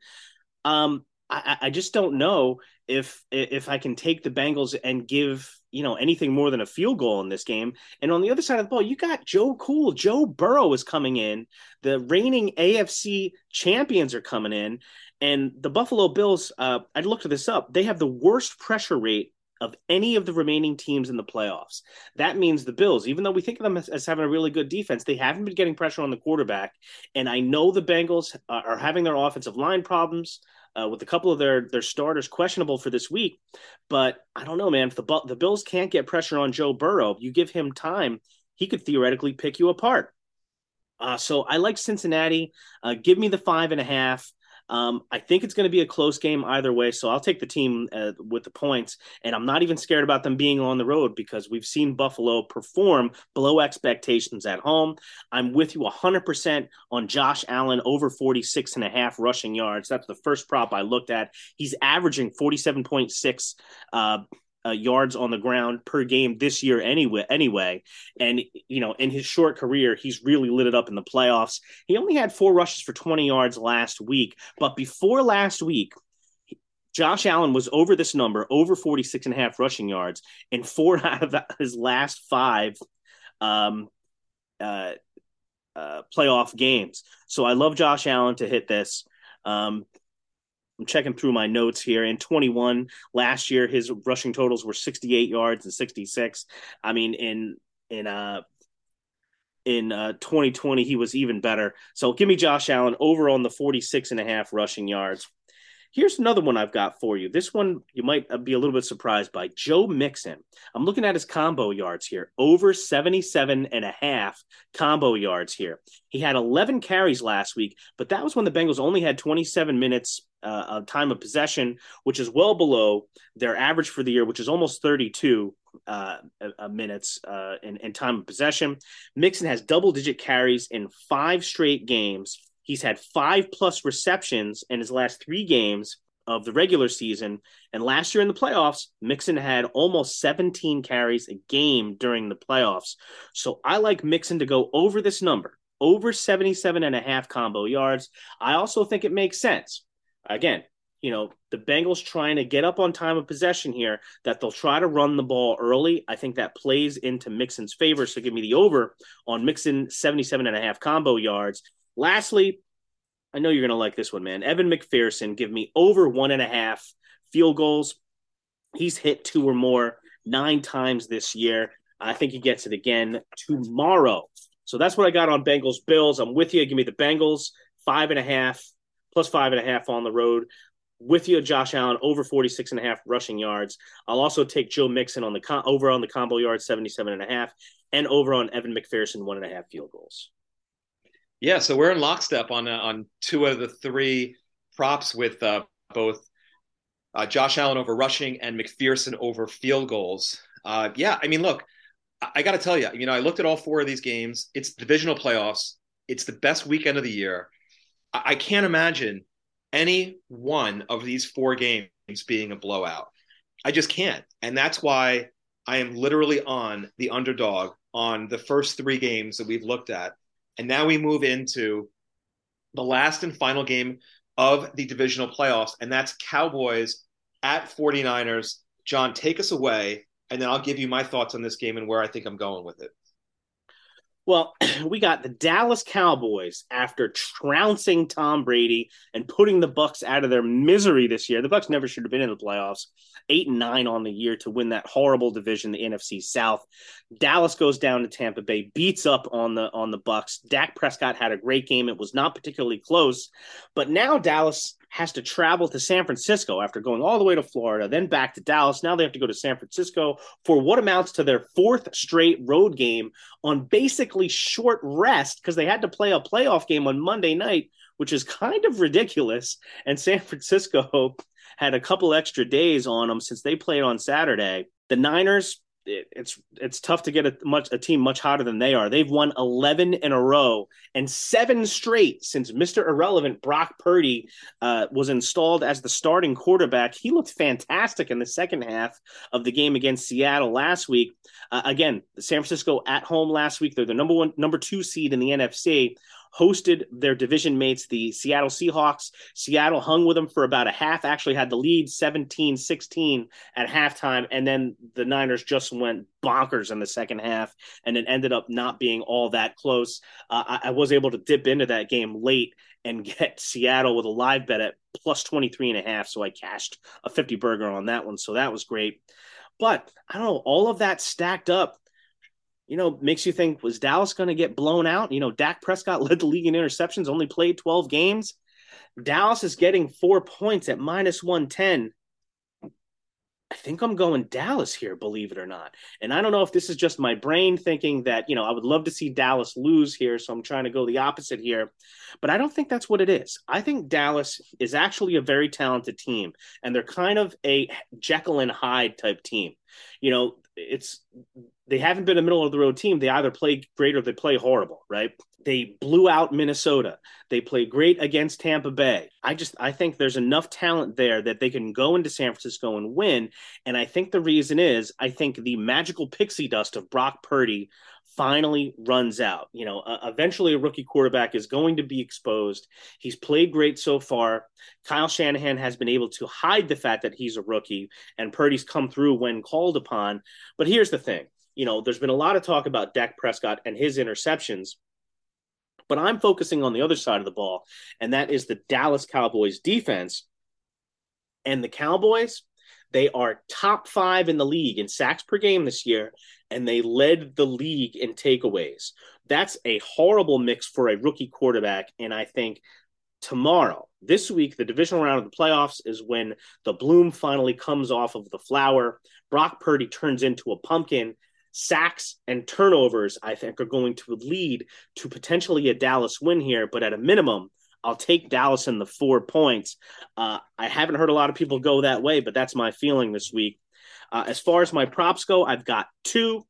Speaker 4: Um, I, I just don't know if if I can take the Bengals and give you know anything more than a field goal in this game. And on the other side of the ball, you got Joe Cool. Joe Burrow is coming in. The reigning AFC champions are coming in, and the Buffalo Bills. Uh, I looked this up. They have the worst pressure rate of any of the remaining teams in the playoffs. That means the Bills, even though we think of them as, as having a really good defense, they haven't been getting pressure on the quarterback. And I know the Bengals are, are having their offensive line problems. Uh, with a couple of their their starters questionable for this week, but I don't know, man. If the the Bills can't get pressure on Joe Burrow, you give him time, he could theoretically pick you apart. Uh, so I like Cincinnati. Uh, give me the five and a half. Um, I think it's going to be a close game either way, so I'll take the team uh, with the points. And I'm not even scared about them being on the road because we've seen Buffalo perform below expectations at home. I'm with you 100% on Josh Allen over 46 and a half rushing yards. That's the first prop I looked at. He's averaging 47.6 uh, uh, yards on the ground per game this year anyway anyway and you know in his short career he's really lit it up in the playoffs he only had four rushes for 20 yards last week but before last week Josh Allen was over this number, over 46 and a half rushing yards in four <laughs> out of his last five um, uh, uh, playoff games. So I love Josh Allen to hit this. Um, I'm checking through my notes here. In 21 last year, his rushing totals were 68 yards and 66. I mean, in in uh in uh 2020 he was even better. So give me Josh Allen over on the 46 and a half rushing yards. Here's another one I've got for you. This one you might be a little bit surprised by. Joe Mixon. I'm looking at his combo yards here. Over 77 and a half combo yards here. He had 11 carries last week, but that was when the Bengals only had 27 minutes uh, of time of possession, which is well below their average for the year, which is almost 32 uh, uh, minutes uh, in, in time of possession. Mixon has double digit carries in five straight games He's had five plus receptions in his last three games of the regular season. And last year in the playoffs, Mixon had almost 17 carries a game during the playoffs. So I like Mixon to go over this number, over 77 and a half combo yards. I also think it makes sense. Again, you know, the Bengals trying to get up on time of possession here, that they'll try to run the ball early. I think that plays into Mixon's favor. So give me the over on Mixon 77 and a half combo yards. Lastly, I know you're going to like this one, man. Evan McPherson, give me over one and a half field goals. He's hit two or more nine times this year. I think he gets it again tomorrow. So that's what I got on Bengals Bills. I'm with you. Give me the Bengals five and a half plus five and a half on the road. With you, Josh Allen over 46 and a half rushing yards. I'll also take Joe Mixon on the con- over on the combo yards 77 and a half and over on Evan McPherson one and a half field goals.
Speaker 2: Yeah, so we're in lockstep on uh, on two of the three props with uh, both uh, Josh Allen over rushing and McPherson over field goals. Uh, yeah, I mean, look, I, I got to tell you, you know, I looked at all four of these games. It's divisional playoffs. It's the best weekend of the year. I, I can't imagine any one of these four games being a blowout. I just can't, and that's why I am literally on the underdog on the first three games that we've looked at and now we move into the last and final game of the divisional playoffs, and that's Cowboys at 49ers. John, take us away, and then I'll give you my thoughts on this game and where I think I'm going with it.
Speaker 4: Well, <clears throat> we got the Dallas Cowboys after trouncing Tom Brady and putting the Bucs out of their misery this year. The Bucs never should have been in the playoffs. 8 and 9 on the year to win that horrible division, the NFC South. Dallas goes down to Tampa Bay, beats up on the on the Bucs. Dak Prescott had a great game. It was not particularly close, but now Dallas has to travel to San Francisco after going all the way to Florida, then back to Dallas. Now they have to go to San Francisco for what amounts to their fourth straight road game on basically short rest because they had to play a playoff game on Monday night, which is kind of ridiculous. And San <laughs> Francisco had a couple extra days on them since they played on Saturday. The Niners it's it's tough to get a much a team much hotter than they are. They've won 11 in a row and seven straight since Mr. Irrelevant Brock Purdy uh, was installed as the starting quarterback. He looked fantastic in the second half of the game against Seattle last week. Uh, again, San Francisco at home last week. They're the number one, number two seed in the NFC hosted their division mates, the Seattle Seahawks. Seattle hung with them for about a half, actually had the lead 17 16 at halftime. And then the Niners just went bonkers in the second half and it ended up not being all that close. Uh, I, I was able to dip into that game late and <laughs> get Seattle with a live bet at plus 23 and a half. So I cashed a 50 burger on that one. So that was great. But I don't know, all of that stacked up, you know, makes you think was Dallas going to get blown out? You know, Dak Prescott <laughs> led the league in interceptions, only played 12 games. Dallas is getting four points at minus 110. I think I'm going Dallas here, believe it or not. And I don't know if this is just my brain thinking that, you know, I would love to see Dallas lose here. So I'm trying to go the opposite here. But I don't think that's what it is. I think Dallas is actually a very talented team, and they're kind of a Jekyll and Hyde type team. You know, it's they haven't been a middle of the road team. They either play great or they play horrible, right? They blew out Minnesota. They play great against Tampa Bay. I just I think there's enough talent there that they can go into San Francisco and win. And I think the reason is I think the magical pixie dust of Brock Purdy finally runs out. You know, uh, eventually a rookie quarterback is going to be exposed. He's played great so far. Kyle Shanahan has been able to hide the fact that he's a rookie, and Purdy's come through when called upon. But here's the thing you know, there's been a lot of talk about Dak Prescott and his interceptions. But I'm focusing on the other side of the ball, and that is the Dallas Cowboys defense. And the Cowboys, they are top five in the league in sacks per game this year, and they led the league in takeaways. That's a horrible mix for a rookie quarterback. And I think tomorrow, this week, the divisional round of the playoffs is when the bloom finally comes off of the flower. Brock Purdy turns into a pumpkin. Sacks and turnovers, I think, are going to lead to potentially a Dallas win here. But at a minimum, I'll take Dallas in the four points. Uh, I haven't heard a lot of people go that way, but that's my feeling this week. Uh, as far as my props go, I've got two.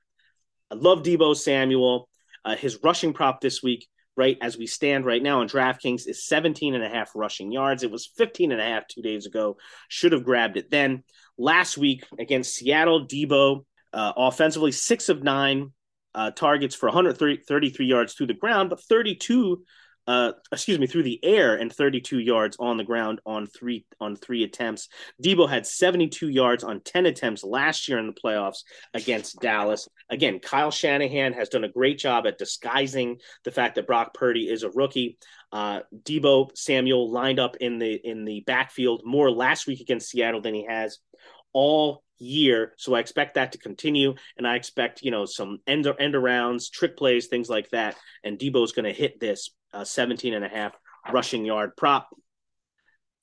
Speaker 4: I love Deebo Samuel. Uh, his rushing prop this week, right as we stand right now on DraftKings, is 17 and a half rushing yards. It was 15 and a half two days ago. Should have grabbed it then. Last week against Seattle, Deebo uh, offensively, six of nine uh, targets for 133 yards through the ground, but 32 uh, excuse me, through the air and 32 yards on the ground on three on three attempts. Deebo had 72 yards on 10 attempts last year in the playoffs against Dallas. Again, Kyle Shanahan has done a great job at disguising the fact that Brock Purdy is a rookie. Uh, Deebo Samuel lined up in the in the backfield more last week against Seattle than he has all year. So I expect that to continue. And I expect, you know, some end, end arounds, trick plays, things like that. And Deebo's going to hit this uh, 17 and a half rushing yard prop.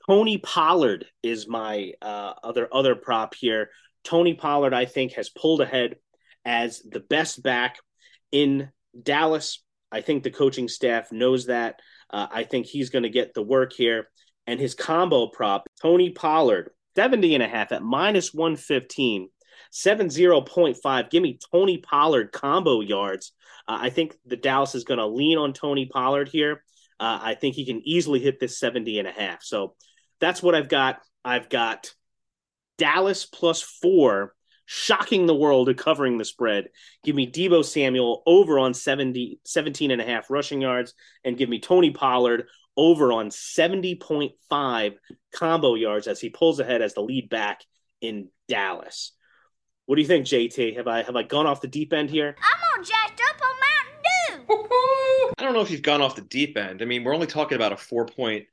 Speaker 4: Tony Pollard is my uh, other other prop here. Tony Pollard, I think, has pulled ahead as the best back in Dallas. I think the coaching staff knows that. Uh, I think he's going to get the work here. And his combo prop, Tony Pollard, 70 and a half at minus 115. 70.5. Give me Tony Pollard combo yards. Uh, I think the Dallas is going to lean on Tony Pollard here. Uh, I think he can easily hit this 70 and a half. So that's what I've got. I've got Dallas plus four, shocking the world and covering the spread. Give me Deebo Samuel over on 70, 17 and a half rushing yards, and give me Tony Pollard over on 70.5 combo yards as he pulls ahead as the lead back in Dallas. What do you think, JT? Have I have I gone off the deep end here?
Speaker 5: I'm all jacked up on Mountain Dew.
Speaker 2: I don't know if you've gone off the deep end. I mean, we're only talking about a four point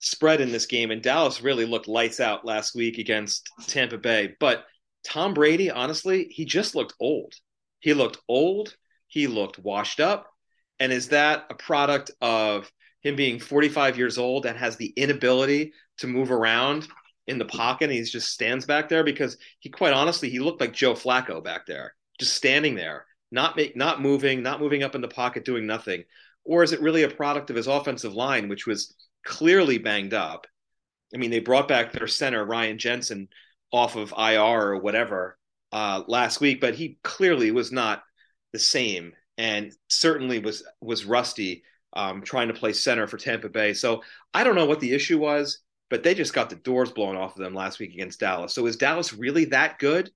Speaker 2: spread in this game, and Dallas really looked lights out last week against Tampa Bay. But Tom Brady, honestly, he just looked old. He looked old. He looked washed up. And is that a product of him being 45 years old and has the inability to move around in the pocket and he just stands back there because he quite honestly he looked like Joe Flacco back there just standing there not make not moving not moving up in the pocket doing nothing. Or is it really a product of his offensive line which was clearly banged up? I mean they brought back their center Ryan Jensen off of IR or whatever uh, last week but he clearly was not the same and certainly was was rusty um, trying to play center for Tampa Bay. So I don't know what the issue was, but they just got the doors blown off of them last week against Dallas. So is Dallas really that good?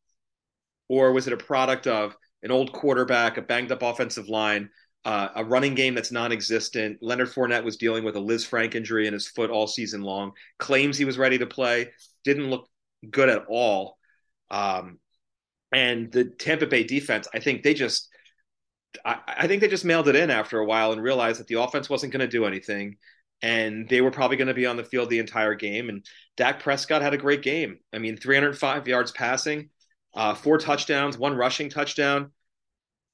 Speaker 2: Or was it a product of an old quarterback, a banged up offensive line, uh, a running game that's non existent? Leonard Fournette was dealing with a Lisfranc injury in his foot all season long, claims he was ready to play, didn't look good at all. Um, and the Tampa Bay defense, I think they just I, I think they just mailed it in after a while and realized that the offense wasn't going to do anything and they were probably going to be on the field the entire game. And Dak Prescott had a great game. I mean, 305 yards passing, uh, four touchdowns, one rushing touchdown.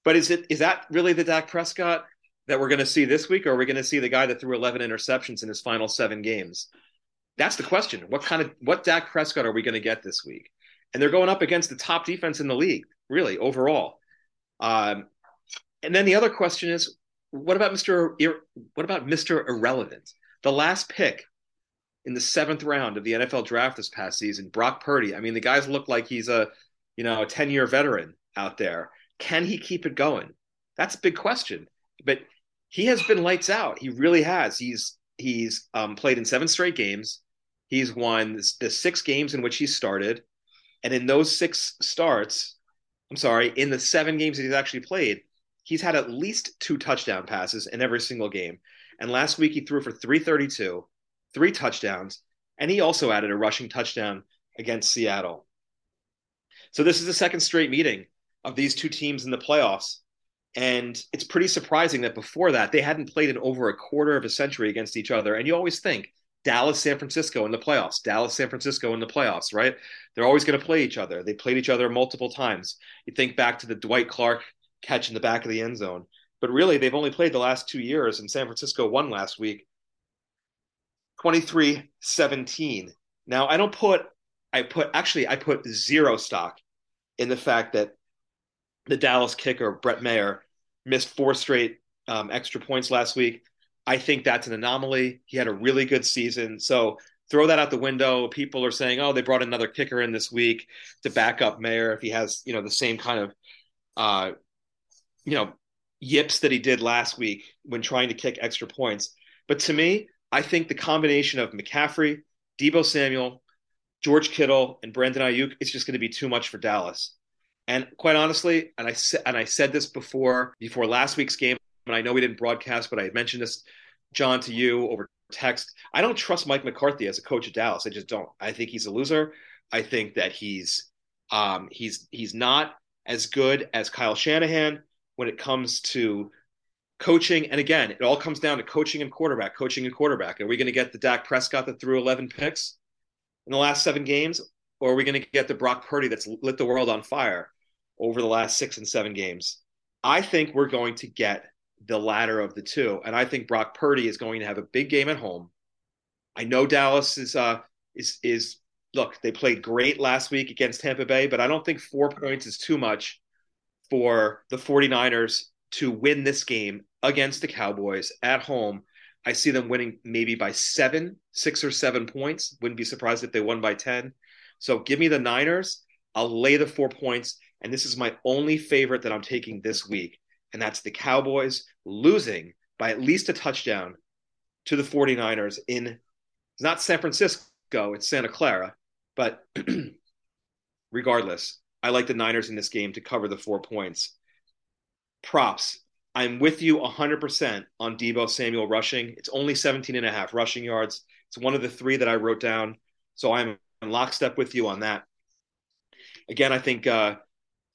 Speaker 2: But is it is that really the Dak Prescott that we're going to see this week, or are we going to see the guy that threw 11 interceptions in his final seven games? That's the question. What kind of what Dak Prescott are we going to get this week? And they're going up against the top defense in the league, really overall. Um, and then the other question is, what about Mister? What about Mister Irrelevant? The last pick in the seventh round of the NFL draft this past season, Brock Purdy. I mean, the guys look like he's a you know a 10 year veteran out there. Can he keep it going? That's a big question. But he has been lights out. He really has. He's he's um, played in seven straight games. He's won the six games in which he started, and in those six starts, I'm sorry, in the seven games that he's actually played, he's had at least two touchdown passes in every single game. And last week he threw for 332, three touchdowns, and he also added a rushing touchdown against Seattle. So this is the second straight meeting of these two teams in the playoffs. And it's pretty surprising that before that, they hadn't played in over a quarter of a century against each other. And you always think Dallas, San Francisco in the playoffs, Dallas, San Francisco in the playoffs, right? They're always going to play each other. They played each other multiple times. You think back to the Dwight Clark catch in the back of the end zone. But really, they've only played the last two years, and San Francisco won last week 23 17. Now, I don't put, I put, actually, I put zero stock in the fact that the Dallas kicker Brett Maher, missed four straight um, extra points last week. I think that's an anomaly. He had a really good season, so throw that out the window. People are saying, "Oh, they brought another kicker in this week to back up Maher if he has, you know, the same kind of, uh, you know, yips that he did last week when trying to kick extra points." But to me, I think the combination of McCaffrey, Deebo Samuel, George Kittle, and Brandon Aiyuk is just going to be too much for Dallas. And quite honestly, and I and I said this before before last week's game, and I know we didn't broadcast, but I mentioned this, John, to you over text. I don't trust Mike McCarthy as a coach at Dallas. I just don't. I think he's a loser. I think that he's um, he's he's not as good as Kyle Shanahan when it comes to coaching. And again, it all comes down to coaching and quarterback, coaching and quarterback. Are we going to get the Dak Prescott that threw 11 picks in the last seven games? Or are we going to get the Brock Purdy that's lit the world on fire? over the last six and seven games. I think we're going to get the latter of the two, and I think Brock Purdy is going to have a big game at home. I know Dallas is uh is is look, they played great last week against Tampa Bay, but I don't think 4 points is too much for the 49ers to win this game against the Cowboys at home. I see them winning maybe by 7, 6 or 7 points. Wouldn't be surprised if they won by 10. So give me the Niners. I'll lay the 4 points and this is my only favorite that I'm taking this week, and that's the Cowboys losing by at least a touchdown to the 49ers in not San Francisco, it's Santa Clara, but <clears throat> regardless, I like the Niners in this game to cover the 4 points. Props. I'm with you 100% on Deebo Samuel rushing. It's only 17 and a half rushing yards. It's one of the three that I wrote down. So I'm in lockstep with you on that. Again, I think uh,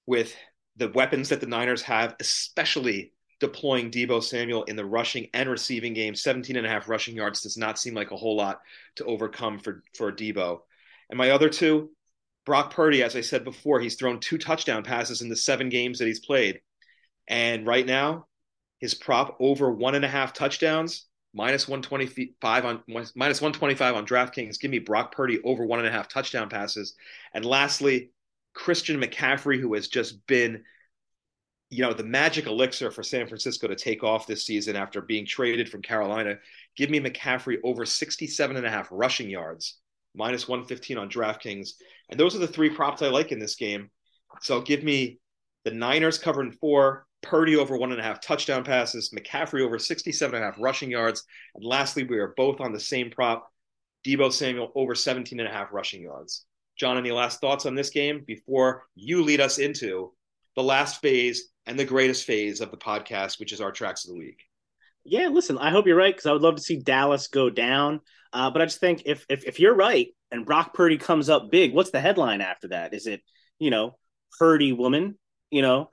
Speaker 2: with the weapons that the Niners have, especially deploying Deebo Samuel in the rushing and receiving game. 17 and a half rushing yards does not seem like a whole lot to overcome for, for Deebo. And my other two, Brock Purdy, as I said before, he's thrown two touchdown passes in the seven games that he's played. And right now, his prop over one and a half touchdowns, minus 125 on minus 125 on DraftKings. Give me Brock Purdy over one and a half touchdown passes. And lastly, Christian McCaffrey, who has just been, you know, the magic elixir for San Francisco to take off this season after being traded from Carolina. Give me McCaffrey over 67 and a half rushing yards, minus 115 on DraftKings. And those are the three props I like in this game. So give me the Niners covering four, Purdy over one and a half touchdown passes, McCaffrey over 67 and a half rushing yards. And lastly, we are both on the same prop, Deebo Samuel over 17 and a half rushing yards. John, any last thoughts on this game before you lead us into the last phase and the greatest phase of the podcast, which is our tracks of the week?
Speaker 4: Yeah, listen, I hope you're right because I would love to see Dallas go down. Uh, but I just think if, if if you're right and Brock Purdy comes up big, what's the headline after that? Is it you know Purdy woman, you know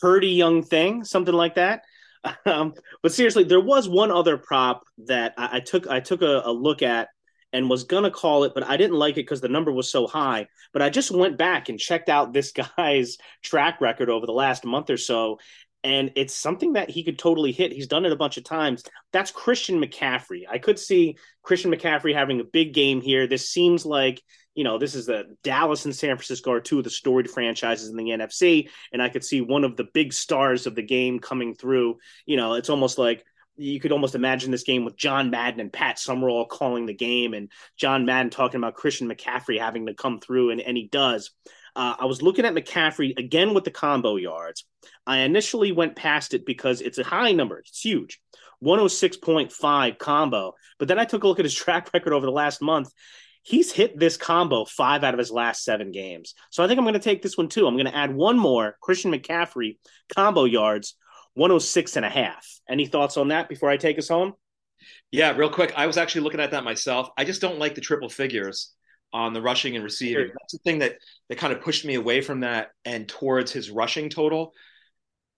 Speaker 4: Purdy young thing, something like that? <laughs> Um, but seriously, there was one other prop that I, I took I took a, a look at and was gonna call it, but I didn't like it because the number was so high. But I just went back and checked out this <laughs> guy's track record over the last month or so, and it's something that he could totally hit. He's done it a bunch of times. That's Christian McCaffrey. I could see Christian McCaffrey having a big game here. This seems like you know, this is the Dallas and San Francisco are two of the storied franchises in the NFC, and I could see one of the big stars of the game coming through. You know, it's almost like you could almost imagine this game with John Madden and Pat Summerall calling the game, and John Madden talking about Christian McCaffrey having to come through, and, and he does. Uh, I was looking at McCaffrey again with the combo yards. I initially went past it because it's a high number, it's huge. 106.5 combo. But then I took a look at his <laughs> track record over the last month. He's hit this combo five out of his last seven games. So I think I'm going to take this one too. I'm going to add one more Christian McCaffrey combo yards, 106 and a half. Any thoughts on that before I take us home?
Speaker 2: Yeah, real quick. I was actually looking at that myself. I just don't like the triple figures on the rushing and receiving. That's the thing that that kind of pushed me away from that and towards his rushing total.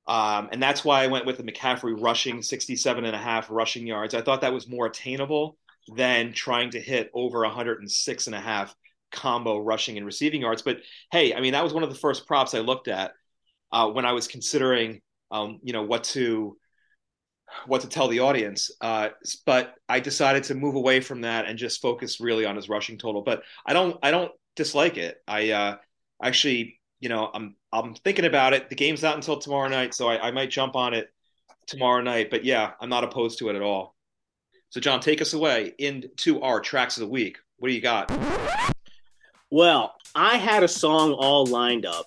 Speaker 2: Um, and that's why I went with the McCaffrey rushing 67 and a half rushing yards. I thought that was more attainable than trying to hit over 106 and a half combo rushing and receiving yards. But hey, I mean, that was one of the first props I looked at uh, when I was considering, um, you know, what to what to tell the audience. Uh, but I decided to move away from that and just focus really on his rushing total. But I don't I don't dislike it. I uh, actually, you know, I'm I'm thinking about it. The game's not until tomorrow night, so I, I might jump on it tomorrow night. But yeah, I'm not opposed to it at all. So, John, take us away into our tracks of the week. What do you got?
Speaker 4: Well, I had a song all lined up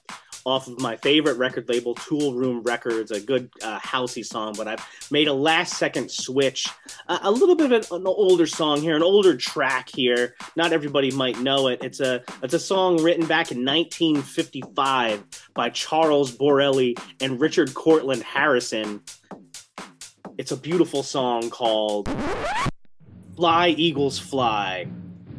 Speaker 4: off of my favorite record label, Toolroom Records, a good uh, housey song, but I've made a last second switch. Uh, a little bit of an, older song here, an older track here. Not everybody might know it. It's a it's a song written back in 1955 by Charles Borelli and Richard Cortland Harrison. It's a beautiful song called Fly Eagles Fly,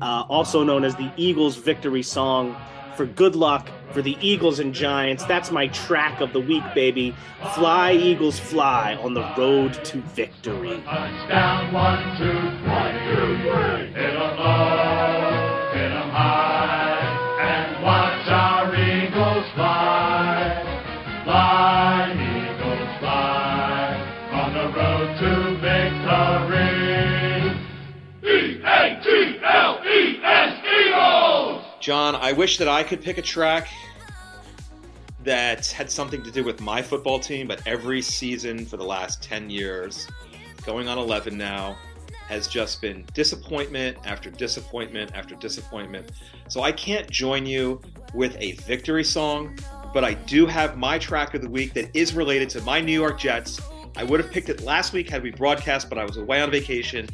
Speaker 4: uh, also known as the Eagles Victory Song for Good Luck for the Eagles and Giants. That's my track of the week, baby. Fly, Eagles, fly on the road to victory.
Speaker 1: Touchdown, one, two, one, two, three. Hit
Speaker 2: John, I wish that I could pick a track that had something to do with my football team, but every season for the last 10 years, going on 11 now, has just been disappointment after disappointment after disappointment. So I can't join you with a victory song, but I do have my track of the week that is related to my New York Jets. I would have picked it last week had we broadcast, but I was away on vacation.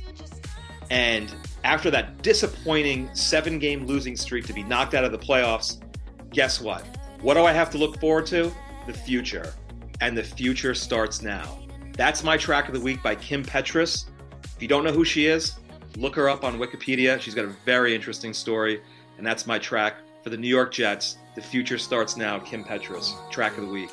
Speaker 2: And after that disappointing seven game losing streak to be knocked out of the playoffs, guess what? What do I have to look forward to? The future. And the future starts now. That's my track of the week by Kim Petras. If you don't know who she is, look her up on Wikipedia. She's got a very interesting story. And that's my track for the New York Jets. The future starts now. Kim Petras, track of the week.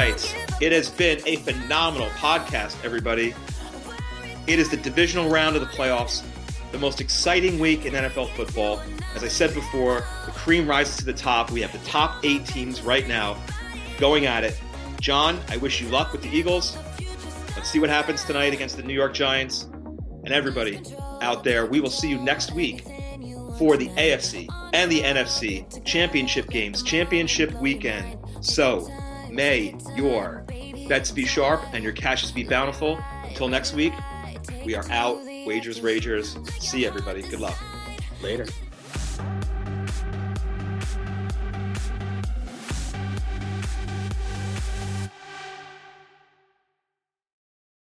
Speaker 2: Right. It has been a phenomenal podcast, everybody. It is the divisional round of the playoffs, the most exciting week in NFL football. As I said before, the cream rises to the top. We have the top eight teams right now going at it. John, I wish you luck with the Eagles. Let's see what happens tonight against the New York Giants. And everybody out there, we will see you next week for the AFC and the NFC championship games, championship weekend. So may your bets be sharp and your cashes be bountiful. Until next week, we are out. Wagers, Ragers. See everybody. Good luck.
Speaker 4: Later.